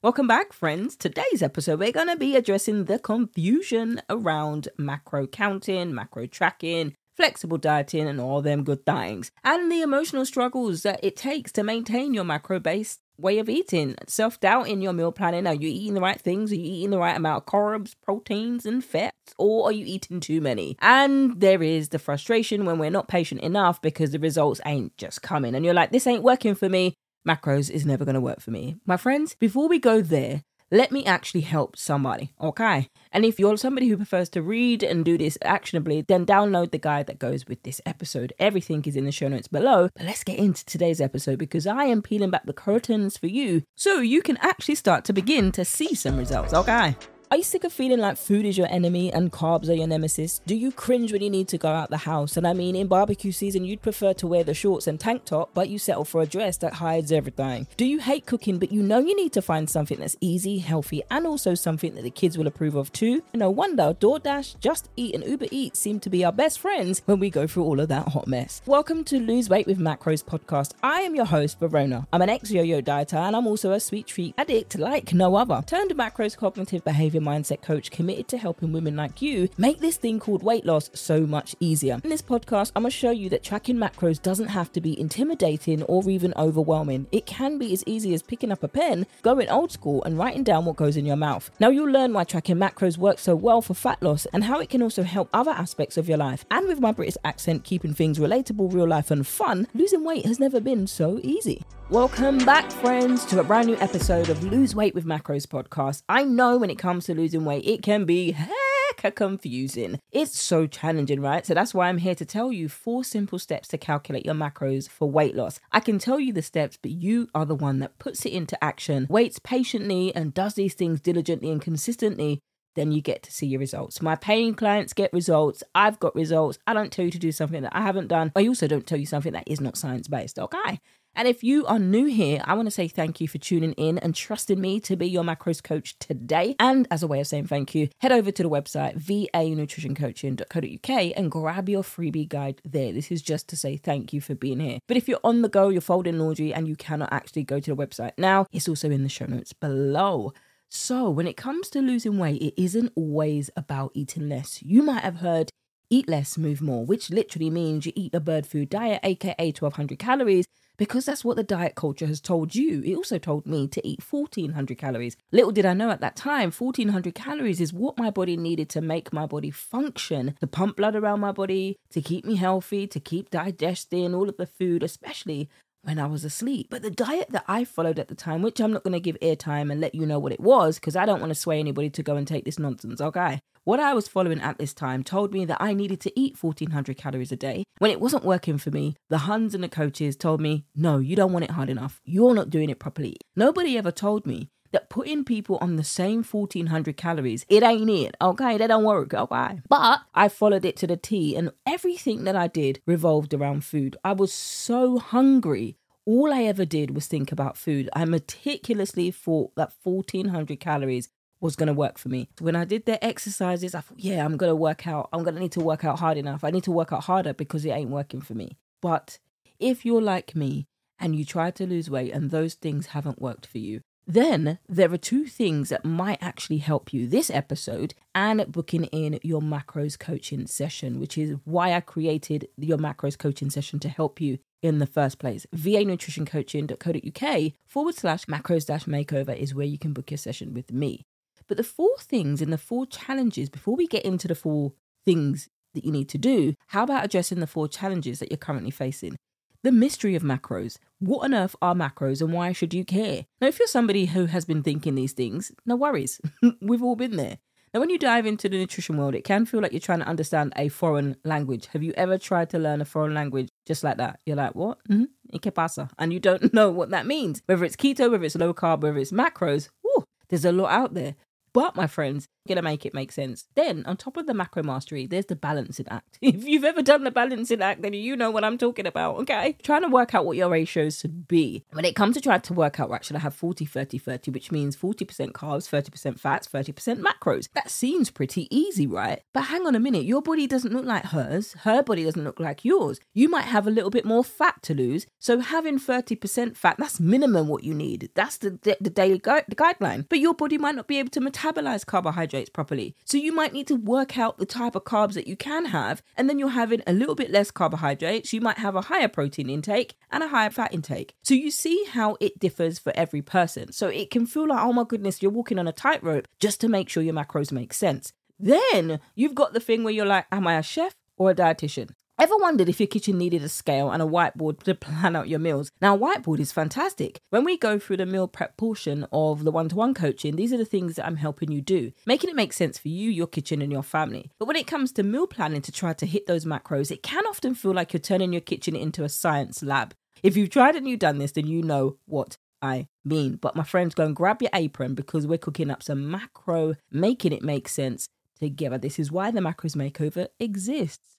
Welcome back, friends. Today's episode, we're going to be addressing the confusion around macro counting, macro tracking, flexible dieting, and all them good things, and the emotional struggles that it takes to maintain your macro based way of eating. Self doubt in your meal planning. Are you eating the right things? Are you eating the right amount of carbs, proteins, and fats? Or are you eating too many? And there is the frustration when we're not patient enough because the results ain't just coming. And you're like, this ain't working for me macros is never going to work for me. My friends, before we go there, let me actually help somebody, okay? And if you're somebody who prefers to read and do this actionably, then download the guide that goes with this episode. Everything is in the show notes below. But let's get into today's episode because I am peeling back the curtains for you so you can actually start to begin to see some results, okay? Are you sick of feeling like food is your enemy and carbs are your nemesis? Do you cringe when you need to go out the house? And I mean, in barbecue season, you'd prefer to wear the shorts and tank top, but you settle for a dress that hides everything. Do you hate cooking, but you know you need to find something that's easy, healthy, and also something that the kids will approve of too? No wonder DoorDash, Just Eat, and Uber Eats seem to be our best friends when we go through all of that hot mess. Welcome to Lose Weight with Macros podcast. I am your host, Verona. I'm an ex yo yo dieter, and I'm also a sweet treat addict like no other. Turned macros cognitive behavior mindset coach committed to helping women like you make this thing called weight loss so much easier. In this podcast, I'm going to show you that tracking macros doesn't have to be intimidating or even overwhelming. It can be as easy as picking up a pen, going old school, and writing down what goes in your mouth. Now, you'll learn why tracking macros works so well for fat loss and how it can also help other aspects of your life. And with my British accent, keeping things relatable, real life, and fun, losing weight has never been so easy. Welcome back, friends, to a brand new episode of Lose Weight with Macros podcast. I know when it comes to losing weight, it can be hecka confusing. It's so challenging, right? So that's why I'm here to tell you four simple steps to calculate your macros for weight loss. I can tell you the steps, but you are the one that puts it into action, waits patiently, and does these things diligently and consistently then you get to see your results. My paying clients get results. I've got results. I don't tell you to do something that I haven't done. I also don't tell you something that is not science based. Okay. And if you are new here, I want to say thank you for tuning in and trusting me to be your macros coach today. And as a way of saying thank you, head over to the website vanutritioncoaching.co.uk and grab your freebie guide there. This is just to say thank you for being here. But if you're on the go, you're folding laundry and you cannot actually go to the website now, it's also in the show notes below. So, when it comes to losing weight, it isn't always about eating less. You might have heard eat less, move more, which literally means you eat a bird food diet, aka 1200 calories, because that's what the diet culture has told you. It also told me to eat 1400 calories. Little did I know at that time, 1400 calories is what my body needed to make my body function, to pump blood around my body, to keep me healthy, to keep digesting all of the food, especially when I was asleep. But the diet that I followed at the time, which I'm not going to give airtime and let you know what it was, because I don't want to sway anybody to go and take this nonsense, okay? What I was following at this time told me that I needed to eat 1400 calories a day. When it wasn't working for me, the Huns and the coaches told me, no, you don't want it hard enough. You're not doing it properly. Nobody ever told me that putting people on the same 1400 calories, it ain't it. Okay, that don't work. Okay. But I followed it to the T and everything that I did revolved around food. I was so hungry. All I ever did was think about food. I meticulously thought that 1400 calories was going to work for me. When I did the exercises, I thought, yeah, I'm going to work out. I'm going to need to work out hard enough. I need to work out harder because it ain't working for me. But if you're like me and you try to lose weight and those things haven't worked for you, then there are two things that might actually help you this episode and booking in your macros coaching session, which is why I created your macros coaching session to help you in the first place. va nutrition vanutritioncoaching.co.uk forward slash macros dash makeover is where you can book your session with me. But the four things and the four challenges, before we get into the four things that you need to do, how about addressing the four challenges that you're currently facing? The mystery of macros. What on earth are macros and why should you care? Now, if you're somebody who has been thinking these things, no worries. We've all been there. Now, when you dive into the nutrition world, it can feel like you're trying to understand a foreign language. Have you ever tried to learn a foreign language just like that? You're like, what? Mm-hmm. ¿Qué pasa? And you don't know what that means. Whether it's keto, whether it's low carb, whether it's macros, whew, there's a lot out there. But, my friends, gonna make it make sense. Then on top of the macro mastery, there's the balancing act. If you've ever done the balancing act, then you know what I'm talking about, okay? Trying to work out what your ratios should be. When it comes to trying to work out, right, should I have 40, 30, 30, which means 40% carbs, 30% fats, 30% macros. That seems pretty easy, right? But hang on a minute, your body doesn't look like hers, her body doesn't look like yours. You might have a little bit more fat to lose, so having 30% fat, that's minimum what you need. That's the, the, the daily gu- the guideline. But your body might not be able to metabolize carbohydrates properly. So you might need to work out the type of carbs that you can have, and then you're having a little bit less carbohydrates. You might have a higher protein intake and a higher fat intake. So you see how it differs for every person. So it can feel like, oh my goodness, you're walking on a tightrope just to make sure your macros make sense. Then you've got the thing where you're like, am I a chef or a dietitian? Ever wondered if your kitchen needed a scale and a whiteboard to plan out your meals? Now, whiteboard is fantastic. When we go through the meal prep portion of the one to one coaching, these are the things that I'm helping you do, making it make sense for you, your kitchen, and your family. But when it comes to meal planning to try to hit those macros, it can often feel like you're turning your kitchen into a science lab. If you've tried and you've done this, then you know what I mean. But my friends, go and grab your apron because we're cooking up some macro, making it make sense together. This is why the macros makeover exists.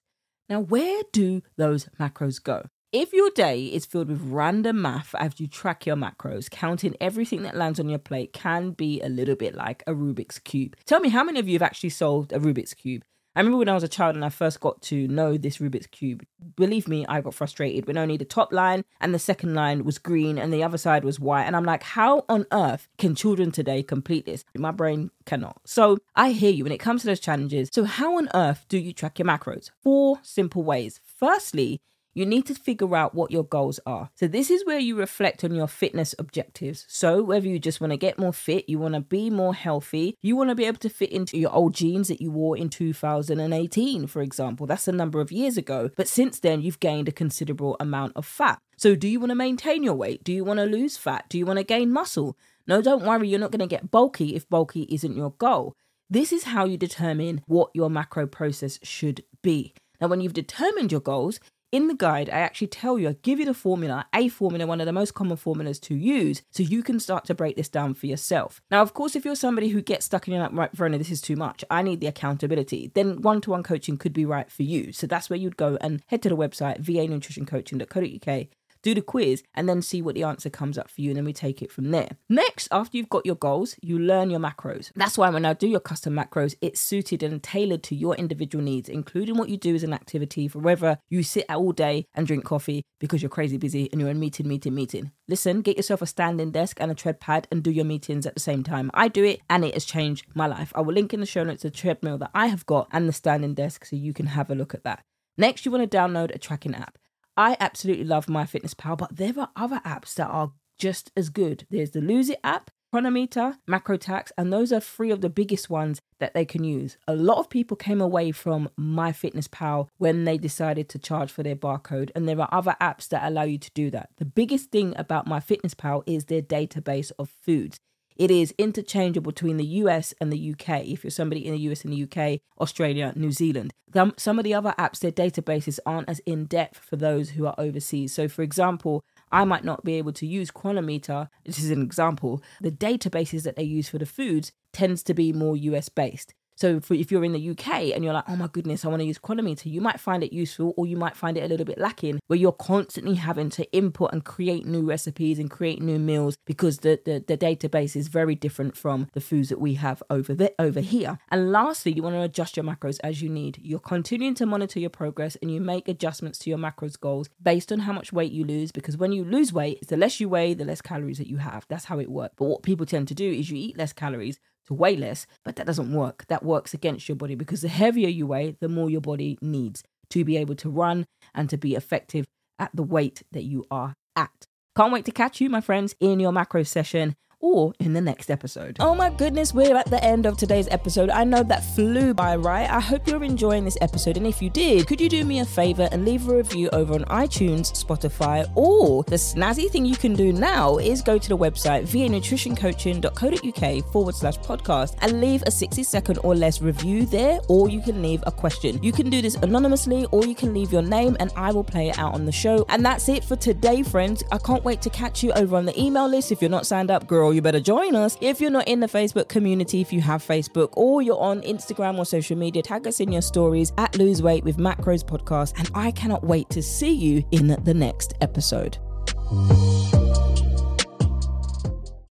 Now, where do those macros go? If your day is filled with random math as you track your macros, counting everything that lands on your plate can be a little bit like a Rubik's Cube. Tell me how many of you have actually solved a Rubik's Cube? I remember when I was a child and I first got to know this Rubik's Cube. Believe me, I got frustrated when only the top line and the second line was green and the other side was white. And I'm like, how on earth can children today complete this? My brain cannot. So I hear you when it comes to those challenges. So, how on earth do you track your macros? Four simple ways. Firstly, you need to figure out what your goals are. So, this is where you reflect on your fitness objectives. So, whether you just want to get more fit, you want to be more healthy, you want to be able to fit into your old jeans that you wore in 2018, for example, that's a number of years ago. But since then, you've gained a considerable amount of fat. So, do you want to maintain your weight? Do you want to lose fat? Do you want to gain muscle? No, don't worry, you're not going to get bulky if bulky isn't your goal. This is how you determine what your macro process should be. Now, when you've determined your goals, in the guide, I actually tell you, I give you the formula, a formula, one of the most common formulas to use, so you can start to break this down for yourself. Now, of course, if you're somebody who gets stuck in your like, right, Verona, this is too much, I need the accountability, then one to one coaching could be right for you. So that's where you'd go and head to the website, va vanutritioncoaching.co.uk do the quiz, and then see what the answer comes up for you. And then we take it from there. Next, after you've got your goals, you learn your macros. That's why when I do your custom macros, it's suited and tailored to your individual needs, including what you do as an activity for whether you sit all day and drink coffee because you're crazy busy and you're in meeting, meeting, meeting. Listen, get yourself a standing desk and a tread pad and do your meetings at the same time. I do it and it has changed my life. I will link in the show notes the treadmill that I have got and the standing desk so you can have a look at that. Next, you want to download a tracking app. I absolutely love MyFitnessPal, but there are other apps that are just as good. There's the Lose It app, Cronometer, Macrostax, and those are three of the biggest ones that they can use. A lot of people came away from MyFitnessPal when they decided to charge for their barcode, and there are other apps that allow you to do that. The biggest thing about MyFitnessPal is their database of foods. It is interchangeable between the US and the UK. If you're somebody in the US and the UK, Australia, New Zealand. Some of the other apps, their databases aren't as in depth for those who are overseas. So, for example, I might not be able to use Cronometer. This is an example. The databases that they use for the foods tends to be more US based. So if you're in the UK and you're like, oh my goodness, I want to use Cronometer, you might find it useful or you might find it a little bit lacking where you're constantly having to input and create new recipes and create new meals because the, the, the database is very different from the foods that we have over over here. And lastly, you want to adjust your macros as you need. You're continuing to monitor your progress and you make adjustments to your macros goals based on how much weight you lose because when you lose weight, it's the less you weigh, the less calories that you have. That's how it works. But what people tend to do is you eat less calories to weigh less, but that doesn't work. That works against your body because the heavier you weigh, the more your body needs to be able to run and to be effective at the weight that you are at. Can't wait to catch you, my friends, in your macro session or in the next episode. Oh my goodness, we're at the end of today's episode. I know that flew by, right? I hope you're enjoying this episode. And if you did, could you do me a favor and leave a review over on iTunes, Spotify, or the snazzy thing you can do now is go to the website vanutritioncoaching.co.uk forward slash podcast and leave a 60 second or less review there, or you can leave a question. You can do this anonymously, or you can leave your name and I will play it out on the show. And that's it for today, friends. I can't wait to catch you over on the email list. If you're not signed up, girl, girl, you better join us. If you're not in the Facebook community, if you have Facebook or you're on Instagram or social media, tag us in your stories at Lose Weight with Macros Podcast. And I cannot wait to see you in the next episode.